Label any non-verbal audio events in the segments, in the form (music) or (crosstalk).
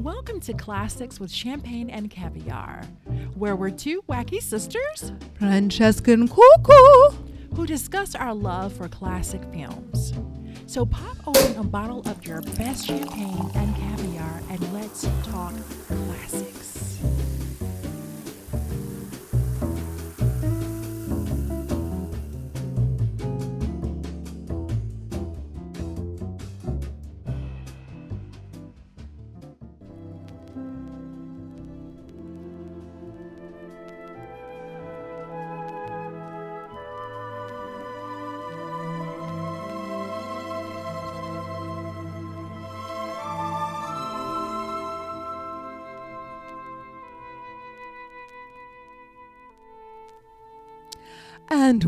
Welcome to Classics with Champagne and Caviar, where we're two wacky sisters Francesca and Coco. who discuss our love for classic films. So pop open a bottle of your best champagne and caviar and let's talk classics.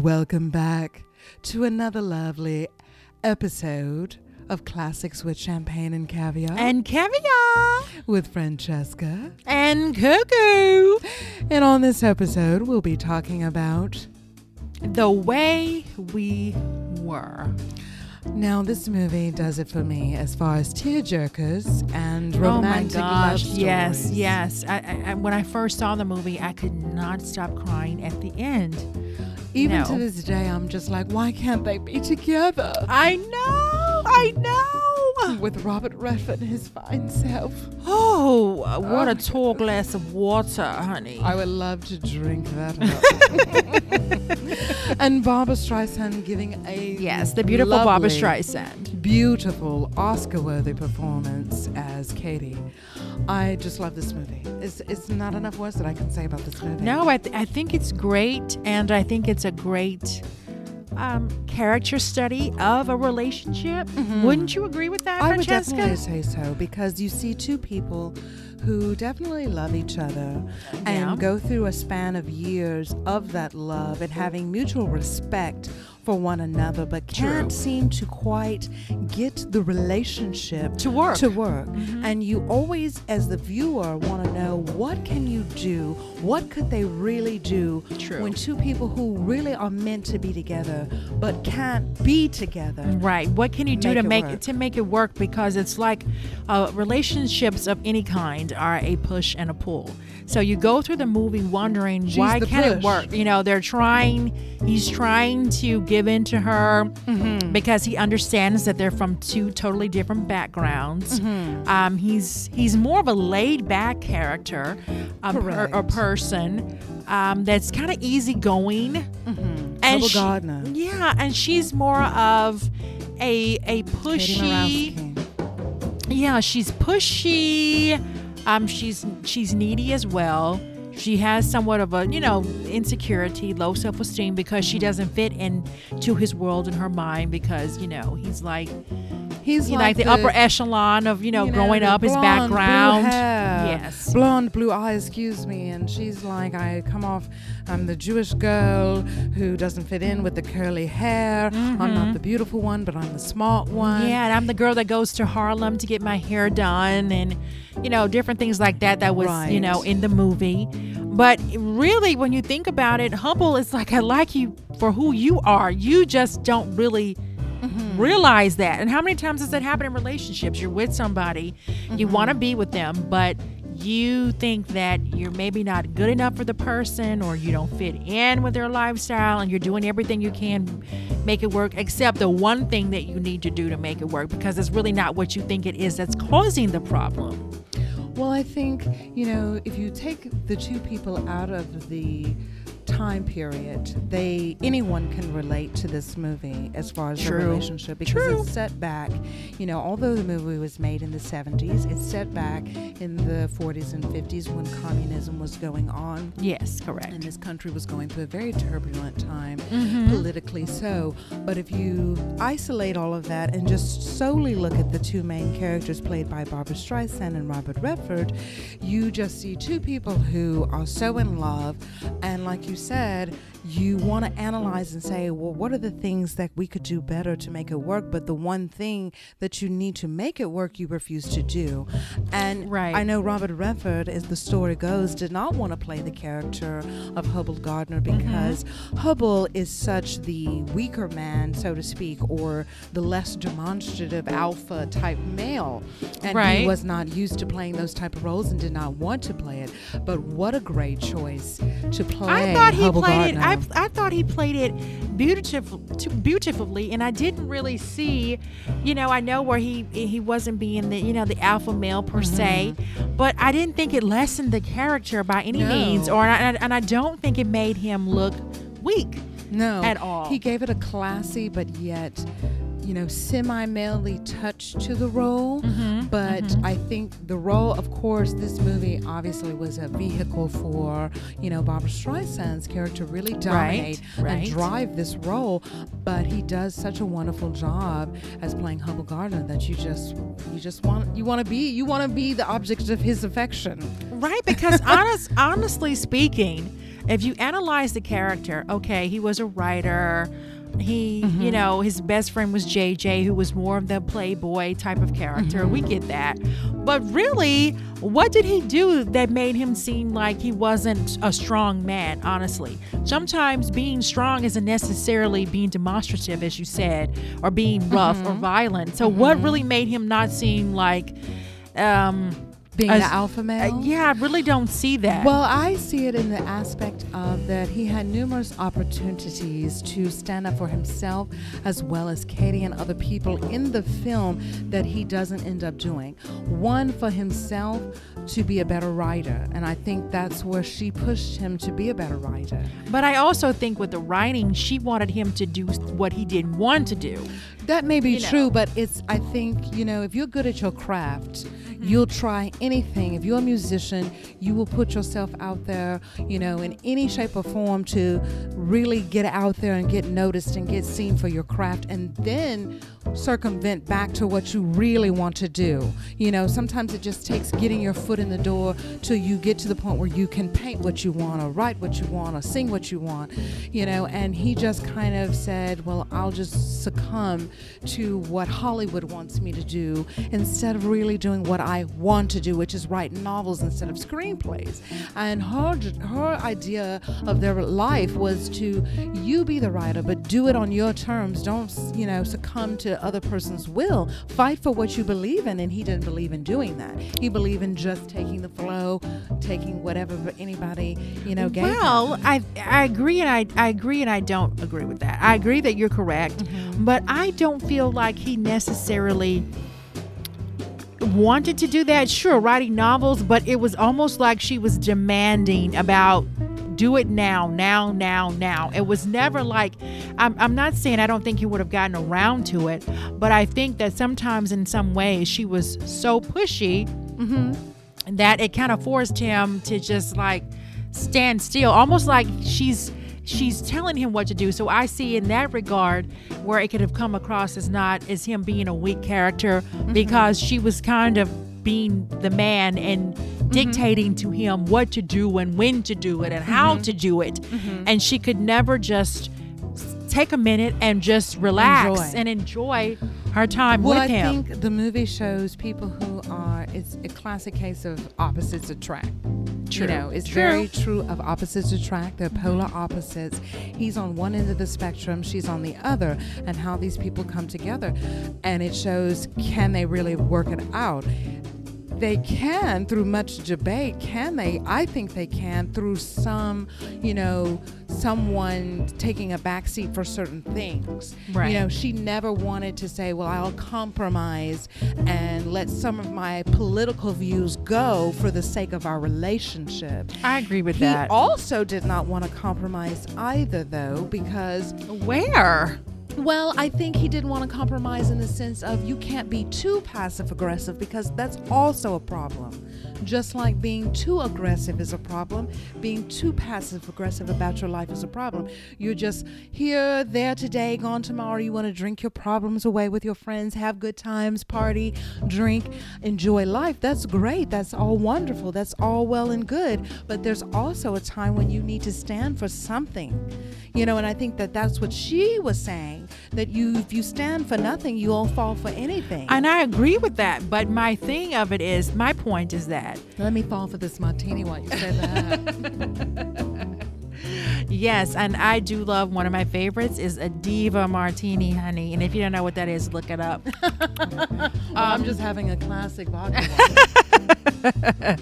Welcome back to another lovely episode of Classics with Champagne and Caviar And caviar with Francesca. and cuckoo. And on this episode, we'll be talking about. The way we were. Now, this movie does it for me as far as tearjerkers and romantic oh my love gosh! stories. Yes, yes. I, I- when I first saw the movie, I could not stop crying at the end. Even No. to this day, I'm just like, why can't they be together? I know, I know. With Robert Redford and his fine self. Oh, what Oh a tall glass of water, honey. I would love to drink that (laughs) and Barbra Streisand giving a yes, the beautiful Barbra Streisand. beautiful Oscar-worthy performance as Katie. I just love this movie. It's, it's not enough words that I can say about this movie. No, I, th- I think it's great, and I think it's a great um, character study of a relationship. Wouldn't you agree with that, Mm-hmm. I would definitely say so because you see two people who definitely love each other and Yeah. go through a span of years of that love and having mutual respect for one another, but can't True. seem to quite get the relationship To work. To work, Mm-hmm. and you always, as the viewer, want to know what can you do? What could they really do? True. When two people who really are meant to be together but can't be together. Right. What can you do to make work. to make it work? Because it's like uh, relationships of any kind are a push and a pull. So you go through the movie wondering She's why can't it work? You know, they're trying. He's trying to give in to her Mm-hmm. because he understands that they're from two totally different backgrounds. Mm-hmm. Um, he's he's more of a laid back character, a, per, a person um, that's kind of easygoing. Mm-hmm. And she- Gardiner. Yeah, and she's more of a a pushy. Yeah, she's pushy. Um, she's she's needy as well. She has somewhat of a you know insecurity, low self esteem because she doesn't fit into his world in her mind because you know he's like He's you like, the, upper echelon of you know you know, growing the up, his blonde, blue background. Yes. blonde blue eyes. Excuse me, and she's like, I come off. I'm the Jewish girl who doesn't fit in with the curly hair. I'm not the beautiful one, but I'm the smart one. Mm-hmm. Yeah, and I'm the girl that goes to Harlem to get my hair done and you know, different things like that that was, you know, in the movie. But really when you think about it, Hubbell is like I like you for who you are. You just don't really realize that. And how many times does that happen in relationships? You're with somebody, you mm-hmm. want to be with them, but you think that you're maybe not good enough for the person or you don't fit in with their lifestyle and you're doing everything you can make it work except the one thing that you need to do to make it work because it's really not what you think it is that's causing the problem. Well, I think, you know, if you take the two people out of the time period, they anyone can relate to this movie as far as True. the relationship because True. it's set back, you know, although the movie was made in the 70s, it's set back in the 40s and 50s when communism was going on. Yes, correct. And this country was going through a very turbulent time, Mm-hmm. politically so. But if you isolate all of that and just solely look at the two main characters played by Barbra Streisand and Robert Redford, you just see two people who are so in love. And like you said, you want to analyze and say, well, what are the things that we could do better to make it work? But the one thing that you need to make it work, you refuse to do. And Right. I know Robert Redford, as the story goes, did not want to play the character of Hubbell Gardiner Mm-hmm. because Hubbell is such the weaker man, so to speak, or the less demonstrative alpha type male. And Right. he was not used to playing those type of roles and did not want to play it. But what a great choice to play I thought he Hubbell played Gardiner. it. I, I thought he played it beautiful, beautifully, and I didn't really see. You know, I know where he he wasn't being the you know the alpha male per se, mm-hmm. but I didn't think it lessened the character by any No. means, or and I, and I don't think it made him look weak. no at all. He gave it a classy but yet, you know, semi-malely touch to the role. Mm-hmm, But I think the role, of course, this movie obviously was a vehicle for you know Barbra Streisand's character really dominate right. and drive this role. But he does such a wonderful job as playing Hubbell Gardiner that you just you just want you want to be you want to be the object of his affection. Right, because (laughs) honest, honestly speaking, if you analyze the character, okay, he was a writer. He, you mm-hmm. know, his best friend was JJ, who was more of the playboy type of character. We mm-hmm. get that. But really, what did he do that made him seem like he wasn't a strong man, honestly? Sometimes being strong isn't necessarily being demonstrative, as you said, or being rough or mm-hmm. violent. So, what really made him not seem like, um, Being As- the alpha male. uh, yeah, I really don't see that. Well, I see it in the aspect of that he had numerous opportunities to stand up for himself as well as Katie and other people in the film that he doesn't end up doing. One for himself to be a better writer, and I think that's where she pushed him to be a better writer. but I also think with the writing, she wanted him to do what he didn't want to do. That may be You know. true, but it's I think, you know, if you're good at your craft, Mm-hmm. you'll try anything. If you're a musician, you will put yourself out there, you know, in any shape or form to really get out there and get noticed and get seen for your craft and then circumvent back to what you really want to do. You know, sometimes it just takes getting your foot in the door till you get to the point where you can paint what you want or write what you want or sing what you want, you know, and he just kind of said, well, I'll just succumb to what Hollywood wants me to do instead of really doing what I want to do, which is write novels instead of screenplays. And her her idea of their life was to you be the writer, but do it on your terms. Don't you know succumb to other person's will. Fight for what you believe in, and he didn't believe in doing that. He believed in just taking the flow, taking whatever anybody you know gave. him. Well, I I agree and I, I agree and I don't agree with that. I agree that you're correct, Mm-hmm. but I don't feel like he necessarily wanted to do that. Sure, writing novels, but it was almost like she was demanding about do it now, now, now, now. It was never like I'm, I'm not saying I don't think he would have gotten around to it, but I think that sometimes in some ways she was so pushy mm-hmm. that it kind of forced him to just like stand still almost like she's she's telling him what to do. So i see in that regard where it could have come across as not as him being a weak character mm-hmm. because she was kind of being the man and mm-hmm. dictating to him what to do and when to do it and how mm-hmm. to do it. And she could never just take a minute and just relax Enjoy. and enjoy her time Well, with I him I think the movie shows people who are. It's a classic case of opposites attract. True. You know, it's True. very true of opposites attract. They're polar opposites. He's on one end of the spectrum, she's on the other, and how these people come together. And it shows can they really work it out? They can through much debate. Can they? I think they can through some, you know, someone taking a backseat for certain things. Right. You know, she never wanted to say, well, I'll compromise and let some of my political views go for the sake of our relationship. i agree with that. He that also did not want to compromise either, though, because where Well, I think he didn't want to compromise in the sense of you can't be too passive aggressive because that's also a problem. Just like being too aggressive is a problem, being too passive aggressive about your life is a problem. You're just here, there today, gone tomorrow. You want to drink your problems away with your friends, have good times, party, drink, enjoy life. That's great. That's all wonderful. That's all well and good. But there's also a time when you need to stand for something. You know, and I think that that's what she was saying that you if you stand for nothing, you'll fall for anything. And I agree with that. But my thing of it is, my point is that Let me fall for this martini while you say that. (laughs) Yes, and I do love one of my favorites is a Diva Martini, honey. And if you don't know what that is, look it up. (laughs) Well, I'm um, just having a classic vodka. (laughs)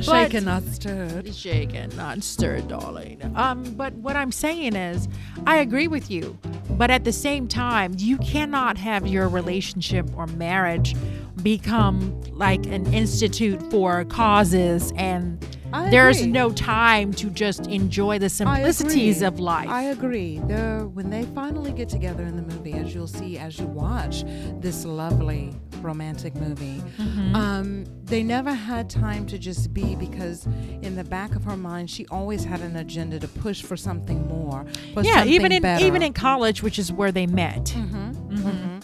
Shaken, not stirred. Shaken, not stirred, darling. Um, but what I'm saying is, I agree with you. But at the same time, you cannot have your relationship or marriage become like an institute for causes and I there's agree. no time to just enjoy the simplicities of life. I agree. They're, when they finally get together in the movie, as you'll see as you watch this lovely romantic movie, Mm-hmm. um, they never had time to just be because in the back of her mind, she always had an agenda to push for something more. For yeah, something even in better. even in college, which is where they met. Mm-hmm.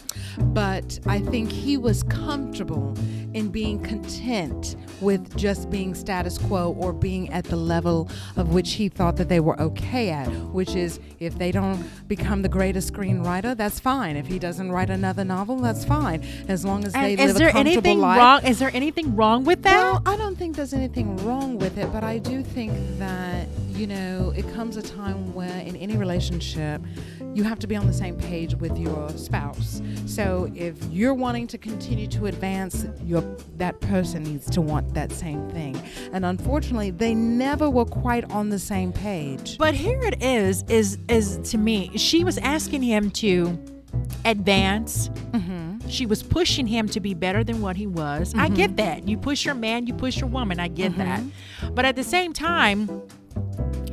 but I think he was comfortable in being content with just being status quo or being at the level of which he thought that they were okay at, which is if they don't become the greatest screenwriter, that's fine. If he doesn't write another novel, that's fine. As long as they And live is there a comfortable anything life. wrong? Is there anything wrong with that? Well, I don't think there's anything wrong with it, but I do think that, you know, it comes a time where in any relationship, you have to be on the same page with your spouse. So if you're wanting to continue to advance, your that person needs to want that same thing. And unfortunately, they never were quite on the same page. But here it is, is is to me, she was asking him to advance. Mm-hmm. She was pushing him to be better than what he was. I get that. You push your man, you push your woman. I get that. Mm-hmm. But at the same time,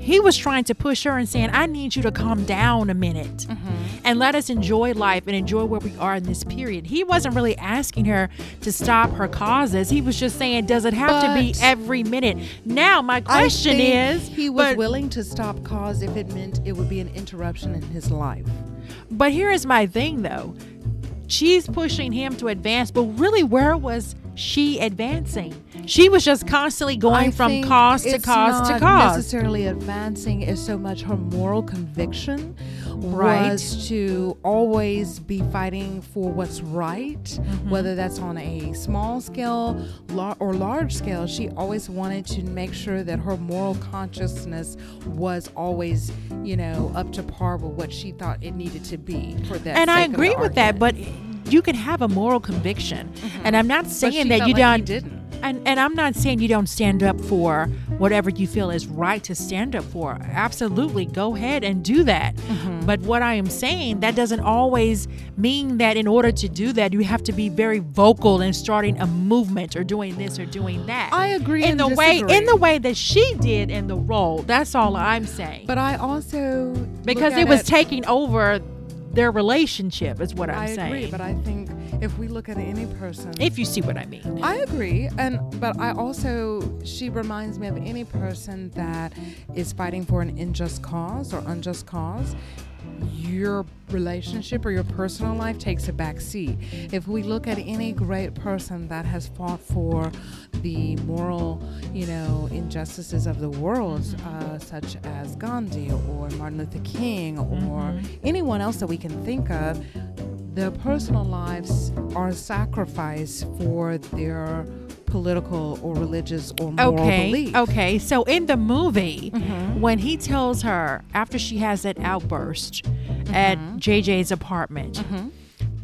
he was trying to push her and saying, I need you to calm down a minute Mm-hmm. and let us enjoy life and enjoy where we are in this period. He wasn't really asking her to stop her causes. He was just saying, Does it have to be every minute? Now, my question is, he was but- willing to stop cause if it meant it would be an interruption in his life. But here is my thing though. She's pushing him to advance, but really where was she advancing? She was just constantly going I from cause to cause to not cause. necessarily advancing is so much her moral conviction Right. was to always be fighting for what's right, Mm-hmm. whether that's on a small scale lar- or large scale. She always wanted to make sure that her moral consciousness was always, you know, up to par with what she thought it needed to be for that. and I sake of the agree with that, but you can have a moral conviction. And I'm not saying that you like don't didn't. And and I'm not saying you don't stand up for whatever you feel is right to stand up for. Absolutely, go ahead and do that. Mm-hmm. But what I am saying that doesn't always mean that in order to do that you have to be very vocal in starting a movement or doing this or doing that. I agree in the way in the way that she did in the role. That's all I'm saying. But I also because it was taking over their relationship is what I'm saying. I saying. agree, but I think if we look at any person, if you see what I mean. I agree, and but I also she reminds me of any person that is fighting for an unjust cause or unjust cause. Your relationship or your personal life takes a back seat. If we look at any great person that has fought for the moral, you know, injustices of the world, uh, such as Gandhi or Martin Luther King or anyone else that we can think of, their personal lives are sacrificed for their political or religious or moral Okay. belief. Okay. So in the movie, Mhm. when he tells her after she has that outburst at JJ's apartment, Mhm.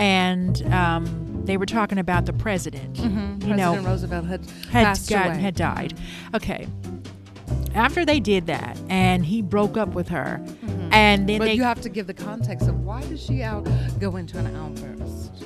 and um, they were talking about the president, Mhm. you know, President Roosevelt had, had gotten, had died. Okay. After they did that, and he broke up with her, and then But they you have to give the context of why did she out go into an outburst?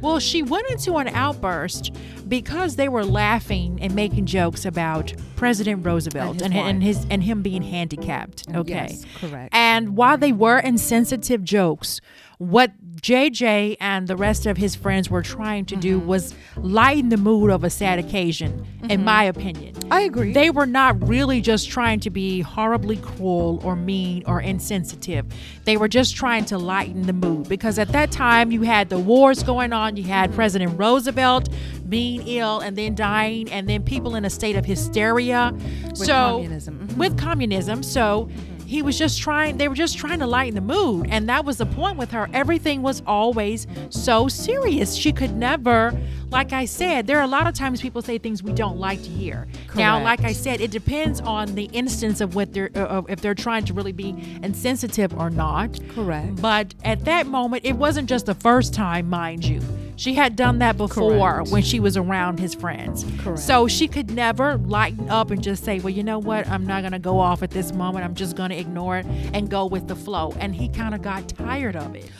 Well, she went into an outburst because they were laughing and making jokes about President Roosevelt And and, his and wife. his and him being handicapped. Okay. Yes, correct. And while they were insensitive jokes, what JJ and the rest of his friends were trying to do mm-hmm. was lighten the mood of a sad occasion, in mm-hmm. my opinion. I agree. They were not really just trying to be horribly cruel or mean or insensitive. They were just trying to lighten the mood because at that time you had the wars going on. You had mm-hmm. President Roosevelt being ill and then dying, and then people in a state of hysteria. so communism. Mhm. with communism, so. He was just trying, they were just trying to lighten the mood. And that was the point with her. Everything was always so serious. She could never, like I said, there are a lot of times people say things we don't like to hear. Now, like I said, it depends on the instance of what they're, uh, if they're trying to really be insensitive or not. Correct. But at that moment, it wasn't just the first time, mind you. She had done that before Correct. when she was around his friends. Correct. So she could never lighten up and just say, well, you know what? I'm not going to go off at this moment. I'm just going to ignore it and go with the flow. And he kind of got tired of it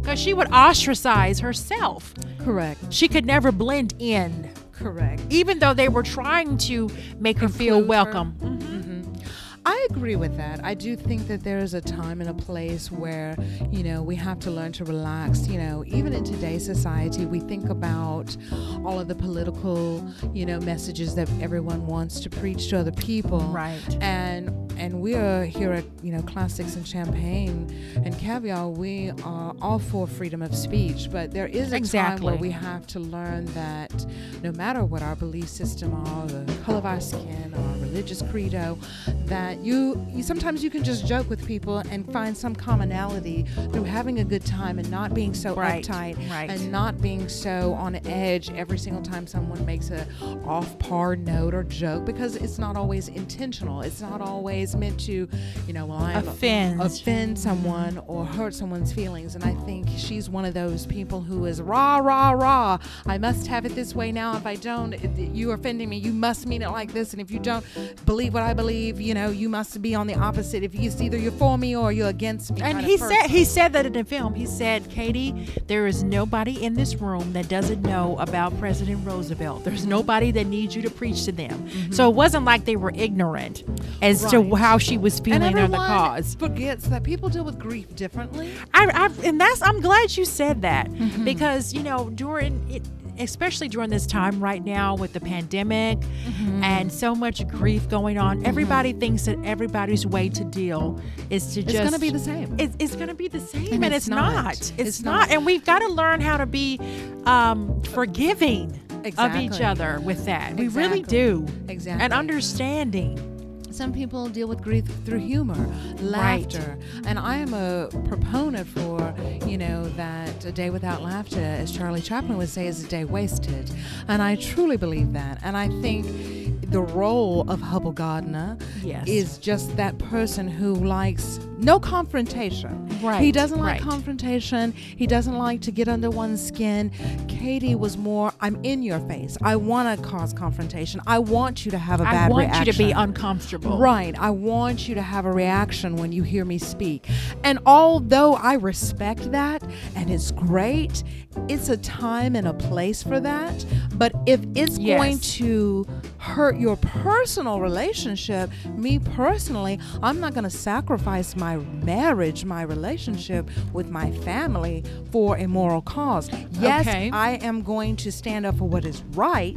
because she would ostracize herself. Correct. She could never blend in, Correct. even though they were trying to make her feel Include her. welcome. Agree with that. I do think that there is a time and a place where, you know, we have to learn to relax. You know, even in today's society, we think about all of the political, you know, messages that everyone wants to preach to other people. Right. And and we are here at, you know, Classics and Champagne and Caviar, we are all for freedom of speech, but there is a time where we have to learn that no matter what our belief system are, the color of our skin, our religious credo, that you, you sometimes you can just joke with people and find some commonality through having a good time and not being so Right, uptight right. and not being so on edge every single time someone makes a off par note or joke because it's not always intentional. It's not always meant to, you know, well, I'm Offend. offend someone or hurt someone's feelings. And I think she's one of those people who is rah, rah, rah. I must have it this way now. If I don't, you are offending me. You must mean it like this. And if you don't believe what I believe, you know, you must be on the opposite. If you, it's either you're for me or you're against me. And he said he said that in the film. He said, "Katie, there is nobody in this room that doesn't know about President Roosevelt. There's nobody that needs you to preach to them." Mm-hmm. So it wasn't like they were ignorant as to Right. How she was feeling or the cause. forgets that people deal with grief differently. I, I and that's I'm glad you said that Mm-hmm. because you know during it especially during this time right now with the pandemic Mm-hmm. and so much grief going on everybody thinks that everybody's way to deal is to just. It's gonna be the same. it's, it's going to be the same And and, it's it's, not. not, It's, It's not. not. and we've got to learn how to be um, forgiving of each other with that we really do Exactly. and understanding Some people deal with grief through humor, laughter. And I am a proponent for, you know, that a day without laughter, as Charlie Chaplin would say, is a day wasted. And I truly believe that. And I think the role of Hubbell Gardiner Yes. is just that person who likes no confrontation. Right. He doesn't like right. confrontation. He doesn't like to get under one's skin. Katie was more, I'm in your face. I want to cause confrontation. I want you to have a i bad reaction. I want you to be uncomfortable Right. I want you to have a reaction when you hear me speak. And although I respect that and it's great, it's a time and a place for that. But if it's Yes. going to hurt your personal relationship, me personally, I'm not going to sacrifice my marriage, my relationship with my family for a moral cause. Yes, Okay. I am going to stand up for what is right,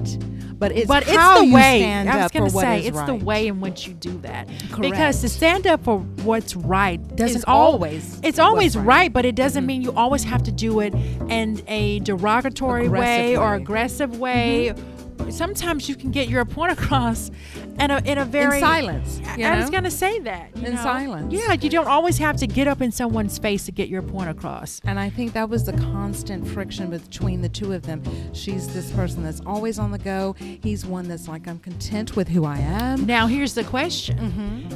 but it's but how it's the you way. stand I was for what say it's right. the way in which you do that. Correct. Because to stand up for what's right doesn't always It's always right. right. but it doesn't mean you always have to do it in a derogatory way, or way. Mm-hmm. aggressive way. Sometimes you can get your point across in a in a very in silence, I- was gonna say that In know? silence. Yeah, you don't always have to get up in someone's face to get your point across. And I think that was the constant friction between the two of them. She's this person that's always on the go. He's one that's like, I'm content with who I am. Now here's the question: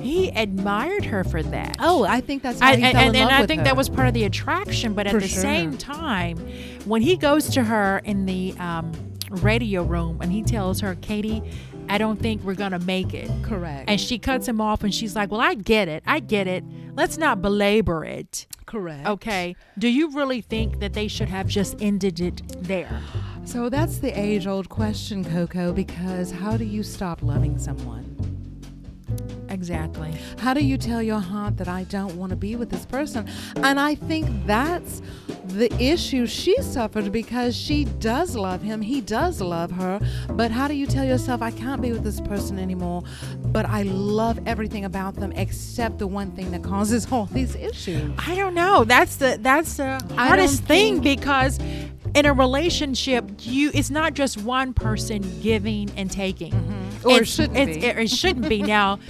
He admired her for that. Mm-hmm. Oh, I think that's I, and and, and I think her. that was part of the attraction. But at For the sure. same time, when he goes to her in the um, radio room and he tells her, Katie, I don't think we're gonna make it. Correct. And she cuts him off and she's like, Well, I get it. I get it. Let's not belabor it. Correct. Okay. Do you really think that they should have just ended it there? So that's the age old question, Coco, because how do you stop loving someone? Exactly. How do you tell your heart that I don't want to be with this person? And I think that's the issue she suffered because she does love him. He does love her. But how do you tell yourself, I can't be with this person anymore, but I love everything about them except the one thing that causes all these issues? I don't know. That's the that's the I hardest thing because in a relationship, you it's not just one person giving and taking. Mm-hmm. Or it shouldn't be. It, it shouldn't be now. (laughs)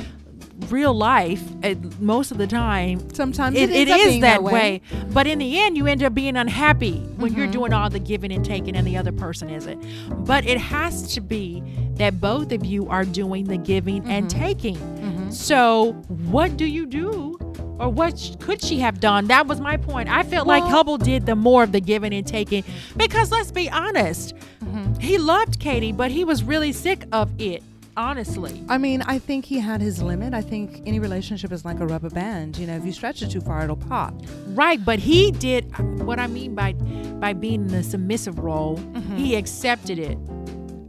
Real life, uh, most of the time, Sometimes it, it, it is being that way. way. But in the end, you end up being unhappy when Mm-hmm. you're doing all the giving and taking, and the other person isn't. But it has to be that both of you are doing the giving and Mm-hmm. taking. So, what do you do? Or what could she have done? That was my point. I felt like Hubbell did the more of the giving and taking because let's be honest, Mm-hmm. he loved Katie, but he was really sick of it. Honestly, I mean, I think he had his limit. I think any relationship is like a rubber band. You know, if you stretch it too far, it'll pop. right? But he did what I mean by by being in the submissive role. Mm-hmm. He accepted it.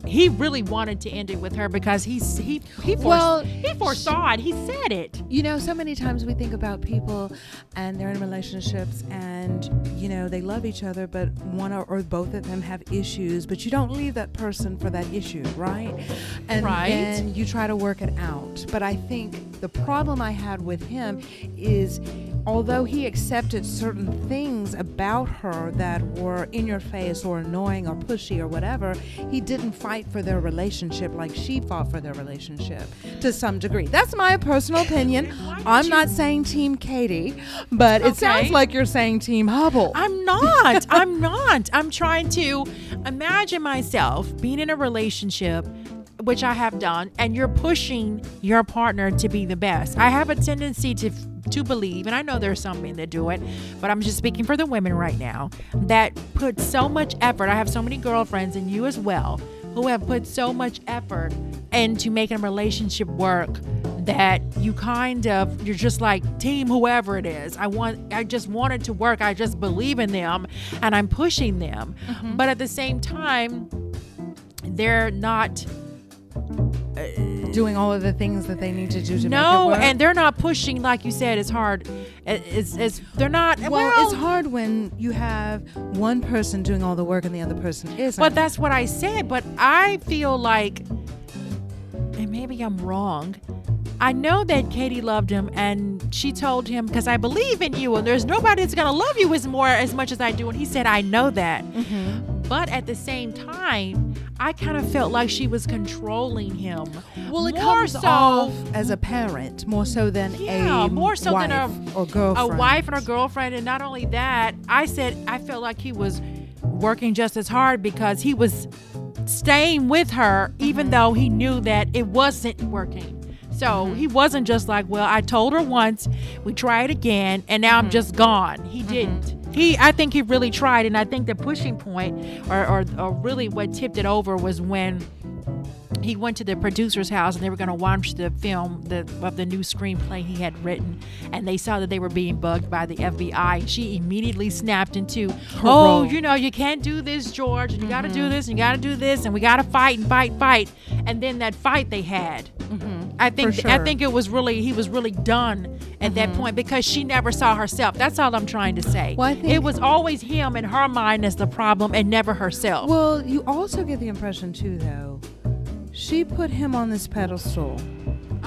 He really wanted to end it with her because he's he he Well, he foresaw it. He said it. You know, so many times we think about people and they're in relationships and, you know, they love each other, but one or, or both of them have issues, but you don't leave that person for that issue, right? And Right. then you try to work it out. But I think the problem I had with him is although he accepted certain things about her that were in your face or annoying or pushy or whatever, he didn't fight for their relationship like she fought for their relationship to some degree. That's my personal opinion. (laughs) I'm not saying Team Katie, but it sounds like you're saying Team Hubbell. I'm not. I'm not. I'm trying to imagine myself being in a relationship, which I have done, and you're pushing your partner to be the best. I have a tendency to to believe, and I know there's some men that do it, but I'm just speaking for the women right now that put so much effort. I have so many girlfriends, and you as well, who have put so much effort into making a relationship work that you kind of you're just like team whoever it is i want i just want it to work i just believe in them and i'm pushing them mm-hmm. but at the same time they're not doing all of the things that they need to do to make it no and they're not pushing like you said it's hard It- it's, it's they're not well, it's hard when you have one person doing all the work and the other person isn't. But that's what I said. But I feel like, and maybe I'm wrong. I know that Katie loved him, and she told him because I believe in you, and there's nobody that's gonna love you as more as much as I do. And he said, I know that. Mm-hmm. But at the same time, I kind of felt like she was controlling him. well, it more comes so off as a parent more so than yeah, a more so wife than a, or girlfriend. a wife and a girlfriend. And not only that, I said I felt like he was working just as hard because he was staying with her, even though he knew that it wasn't working. So mm-hmm. he wasn't just like, well, I told her once, we tried again, and now I'm mm-hmm. just gone. He mm-hmm. didn't. He, I think he really tried, and I think the pushing point, or, or, or really what tipped it over, was when he went to the producer's house and they were going to watch the film the, of the new screenplay he had written and they saw that they were being bugged by the FBI she immediately snapped into oh you know you can't do this George and you got to do mm-hmm. this and you got to do this and we got to fight and fight fight. And then that fight they had mm-hmm. I think For I think it was really he was really done at that mm-hmm. point because she never saw herself. That's all I'm trying to say. Well, think- it was always him in her mind as the problem and never herself. Well, you also get the impression too, though. She put him on this pedestal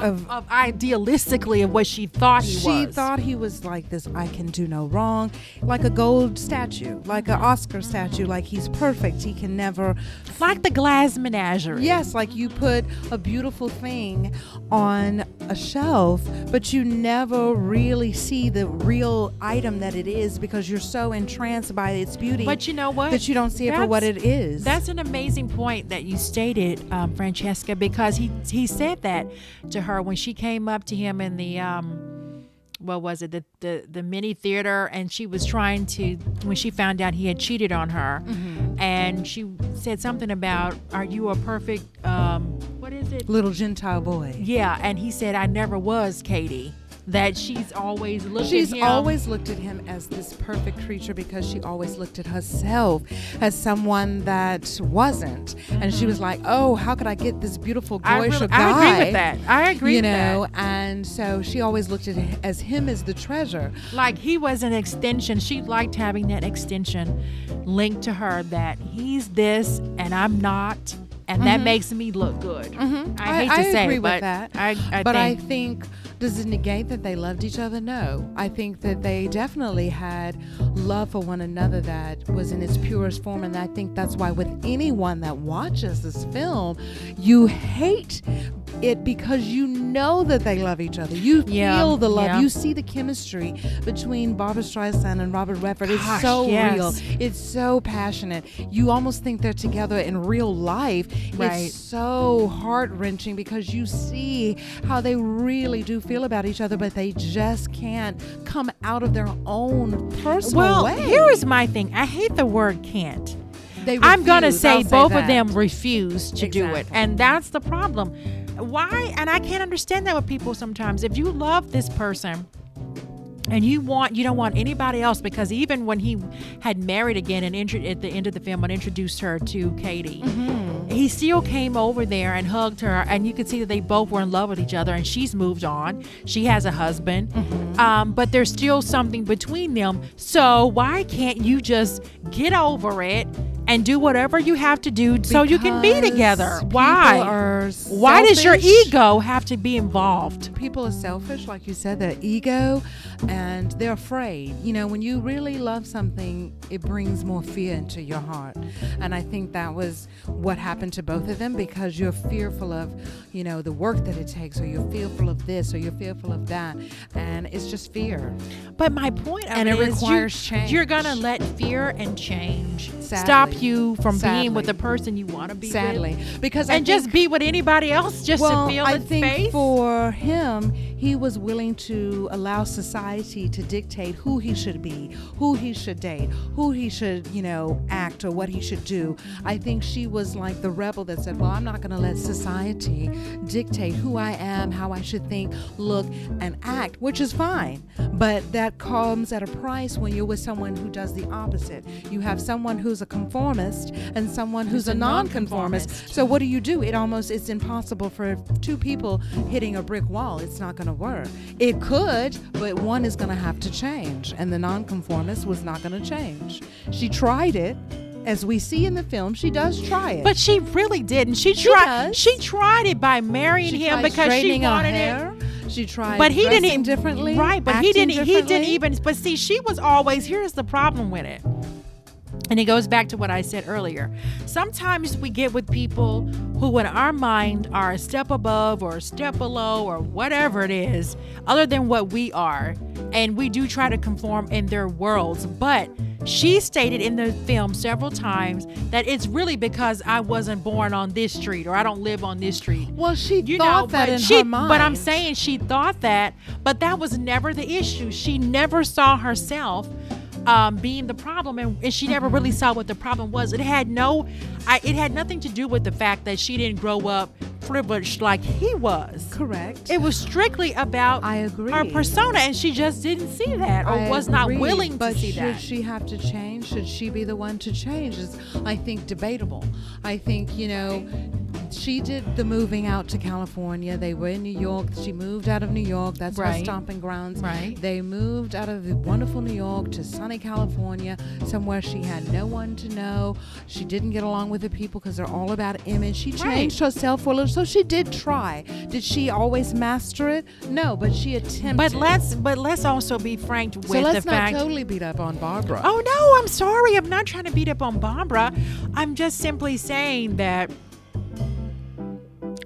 of of idealistically of what she thought he she was. She thought he was like this I can do no wrong, like a gold statue, like an Oscar statue, like he's perfect. He can never like the glass menagerie. Yes, like you put a beautiful thing on a shelf, but you never really see the real item that it is because you're so entranced by its beauty But you know what? that you don't see it for what it is. That's an amazing point that you stated, um, Francesca, because he he said that to her when she came up to him in the um, what was it the, the the mini theater, and she was trying to when she found out he had cheated on her. and she said something about, "Are you a perfect? Um, what is it? Little Gentile boy. Yeah." And he said, "I never was, Katie." That she's always looked She's at him. always looked at him as this perfect creature because she always looked at herself as someone that wasn't. And she was like, "Oh, how could I get this beautiful, I, glorious really- guy?" I agree with that. I agree you with know, that. and so she always looked at as him as the treasure. Like he was an extension. She liked having that extension linked to her that he's this and I'm not, and that mm-hmm. makes me look good. Mm-hmm. I hate to say, agree it, with but that. I, I but think, I think does it negate that they loved each other? No. I think that they definitely had love for one another that was in its purest form, and I think that's why with anyone that watches this film, you hate it because you know that they love each other. You Yeah, feel the love. yeah. You see the chemistry between Barbra Streisand and Robert Redford. It's so yes. real. It's so passionate. You almost think they're together in real life. Right. It's so heart wrenching because you see how they really do feel about each other, but they just can't come out of their own personal well, way. here is my thing. I hate the word can't. They I'm gonna say I'll both that. of them refuse to do it, and that's the problem. Why? And I can't understand that with people sometimes. If you love this person and you want you don't want anybody else because even when he had married again and intro- at the end of the film and introduced her to Katie, Mm-hmm. he still came over there and hugged her, and you could see that they both were in love with each other. And she's moved on; she has a husband, Mm-hmm. um, but there's still something between them. So why can't you just get over it? And do whatever you have to do so you can be together. Why? are Why does your ego have to be involved? people are selfish, like you said, their ego, and they're afraid. You know, when you really love something, it brings more fear into your heart. And I think that was what happened to both of them because you're fearful of, you know, the work that it takes, or you're fearful of this, or you're fearful of that. And it's just fear. But my point And it requires you, change. You're gonna let fear and change Sadly. stop you from being with the person you want to be Sadly. with, Because and just be with anybody else just well, to feel I think for him, he was willing to allow society to dictate who he should be, who he should date, who he should, you know, act or what he should do. I think she was like the rebel that said, "Well, I'm not going to let society dictate who I am, how I should think, look, and act," which is fine. But that comes at a price when you're with someone who does the opposite. You have someone who's a conformist and someone who's, Who's a a nonconformist. nonconformist. So what do you do? It almost it's impossible for two people hitting a brick wall. It's not going to work. It could, but one is going to have to change, and the nonconformist was not going to change. She tried it, as we see in the film. She does try it, but she really didn't. She She tried. does. She tried it by marrying she him because she wanted it. She tried, But he didn't even differently, right. But he didn't. He didn't even. But see, she was always. Here's the problem with it. And it goes back to what I said earlier. Sometimes we get with people who, in our mind, are a step above or a step below or whatever it is, other than what we are. And we do try to conform in their worlds. But she stated in the film several times that it's really because I wasn't born on this street or I don't live on this street Well, she you thought know, that in she, her mind. But I'm saying she thought that, but that was never the issue. She never saw herself um, being the problem, and, and she never really saw what the problem was. It had no, I, it had nothing to do with the fact that she didn't grow up privileged like he was. correct. It was strictly about I agree. her persona, and she just didn't see that, or I was not willing to see that. should she have to change? Should she be the one to change? Is I think debatable. I think you know, she did the moving out to California. They were in New York. She moved out of New York. That's her stomping grounds. Right. They moved out of the wonderful New York to sunny California, somewhere she had no one to know. She didn't get along with the people because they're all about image. She Right. changed herself for a little, so she did try. Did she always master it? No, but she attempted. But let's, but let's also be frank with the fact. So let's the not fact. totally beat up on Barbara. Oh no, I'm sorry. I'm not trying to beat up on Barbara. I'm just simply saying that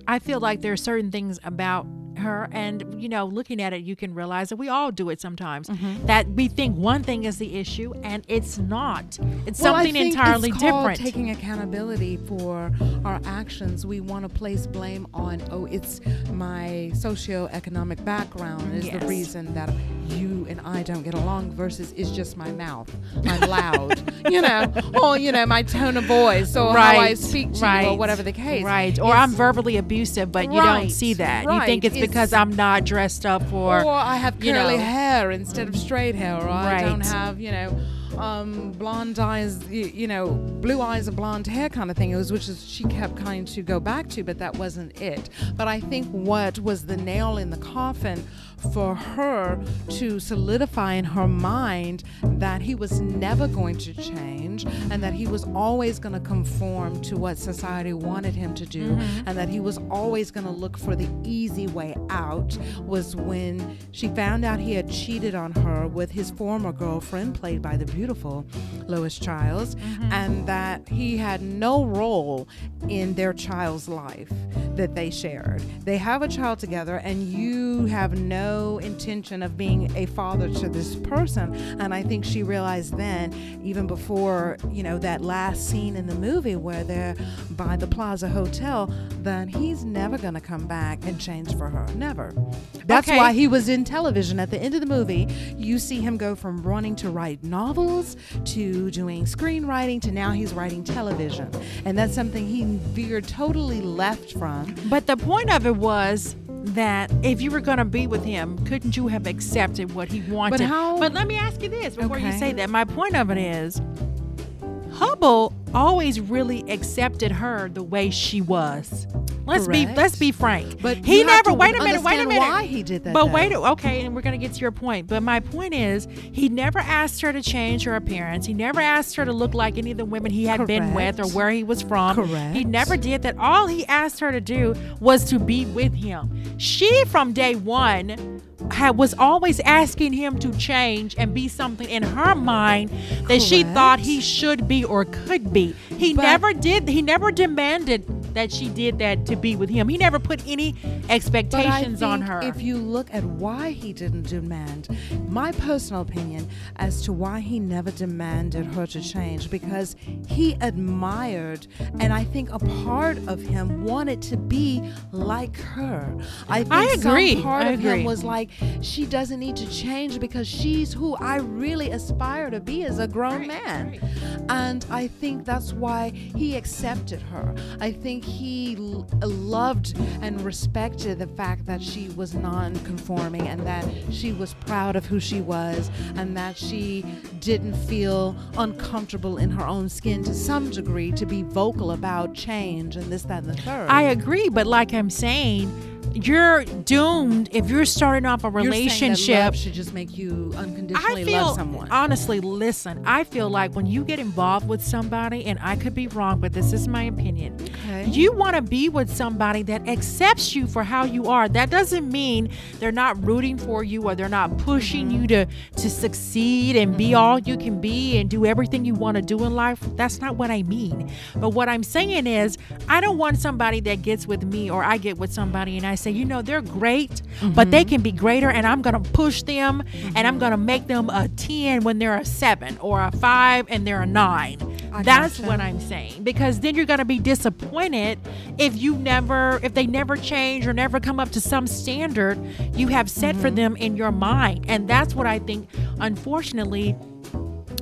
I feel like there are certain things about her and you know looking at it you can realize that we all do it sometimes Mm-hmm. that we think one thing is the issue and it's not it's Well, something entirely it's called different Taking accountability for our actions, we want to place blame on. Oh, it's my socioeconomic background is Yes. the reason that you and I don't get along. Versus it's just my mouth. I'm loud, (laughs) you know, or you know my tone of voice, or how I speak to you, or whatever the case. right or i'm verbally abusive but you don't see that you right. think it's, because i'm not dressed up for or I have you curly know. hair instead of straight hair, or I don't have, you know, um, blonde eyes, you, you know, blue eyes and blonde hair kind of thing. It was which is she kept kind to go back to, but that wasn't it. But I think what was the nail in the coffin for her to solidify in her mind that he was never going to change and that he was always going to conform to what society wanted him to do mm-hmm. and that he was always going to look for the easy way out was when she found out he had cheated on her with his former girlfriend played by the beautiful Lois Chiles mm-hmm. and that he had no role in their child's life that they shared. They have a child together and you have no intention of being a father to this person and I think she realized then even before, you know, that last scene in the movie where they're by the Plaza Hotel that he's never going to come back and change for her. Never. That's Okay. why he was in television at the end of the movie. You see him go from running to write novels to doing screenwriting to now he's writing television. And that's something he veered totally left from. But the point of it was that if you were going to be with him, couldn't you have accepted what he wanted? But, how- But let me ask you this before you say that. My point of it is Hubbell always really accepted her the way she was. Let's be let's be frank. But he never wait a minute, wait a minute. why he did that, But though. wait, okay, and we're gonna get to your point. But my point is, he never asked her to change her appearance. He never asked her to look like any of the women he had been with or where he was from. Correct. He never did that. All he asked her to do was to be with him. She, from day one, had, was always asking him to change and be something in her mind that she thought he should be or could be. He But- never did. He never demanded that she did that to be with him. He never put any expectations on her. If you look at why he didn't demand, my personal opinion as to why he never demanded her to change, because he admired, and I think a part of him wanted to be like her. I think I agree. some part I of agree. him was like, she doesn't need to change because she's who I really aspire to be as a grown man. And I think that's why he accepted her. I think he l- loved and respected the fact that she was non conforming and that she was proud of who she was and that she didn't feel uncomfortable in her own skin to some degree to be vocal about change and this, that, and the third. I agree, but like I'm saying, you're doomed if you're starting off a relationship. should just make you unconditionally I feel love someone. honestly, listen, I feel like when you get involved with somebody, and I could be wrong, but this is my opinion. Okay. You want to be with somebody that accepts you for how you are. That doesn't mean they're not rooting for you or they're not pushing mm-hmm. you to to succeed and be mm-hmm. all you can be and do everything you want to do in life. That's not what I mean. But what I'm saying is, I don't want somebody that gets with me or I get with somebody and I say, you know, they're great, but they can be greater and I'm going to push them and I'm going to make them a 10 when they're a 7 or a 5 and they're a 9. I That's gotcha. what I'm saying because then you're going to be disappointed if you never if they never change or never come up to some standard you have set Mm-hmm. for them in your mind and that's what I think unfortunately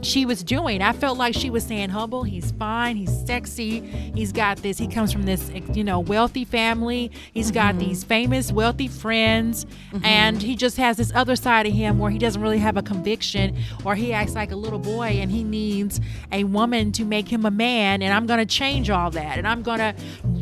she was doing. I felt like she was saying, Hubbell, he's fine, he's sexy, he's got this, he comes from this, you know, wealthy family, He's got Mm-hmm. these famous, wealthy friends, and he just has this other side of him where he doesn't really have a conviction or he acts like a little boy and he needs a woman to make him a man, and I'm going to change all that, and I'm going to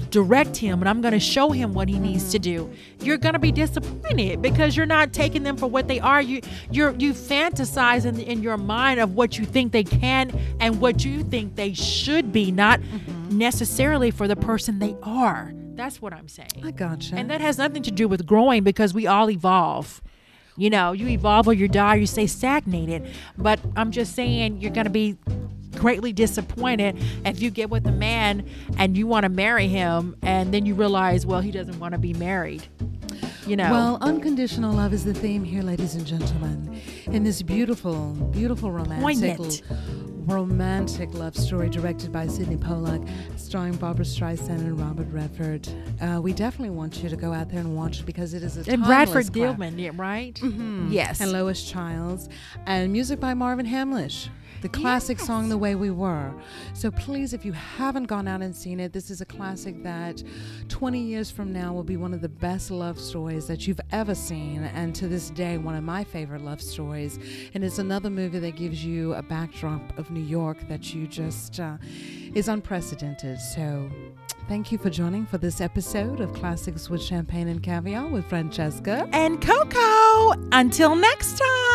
direct him, and I'm going to show him what he needs to do. You're going to be disappointed because you're not taking them for what they are. You, you're, you fantasize in, in your mind of what you think they can and what you think they should be, not mm-hmm. necessarily for the person they are. That's what I'm saying. I gotcha. And that has nothing to do with growing because we all evolve. You know, you evolve or you die, you stay stagnated. But I'm just saying you're going to be greatly disappointed if you get with a man and you want to marry him and then you realize, well, he doesn't want to be married. You know. Well, unconditional love is the theme here, ladies and gentlemen, in this beautiful, beautiful romantic, Poignant. romantic love story directed by Sydney Pollack, starring Barbra Streisand and Robert Redford. Uh, we definitely want you to go out there and watch it because it is a and Bradford Dillman, yeah, right? Mhm. Yes. and Lois Chiles, and music by Marvin Hamlisch. The classic song The Way We Were. So please, if you haven't gone out and seen it, this is a classic that 20 years from now will be one of the best love stories that you've ever seen. And to this day, one of my favorite love stories. And it's another movie that gives you a backdrop of New York that you just uh, is unprecedented. So thank you for joining for this episode of Classics with Champagne and Caviar with Francesca. And Coco, until next time.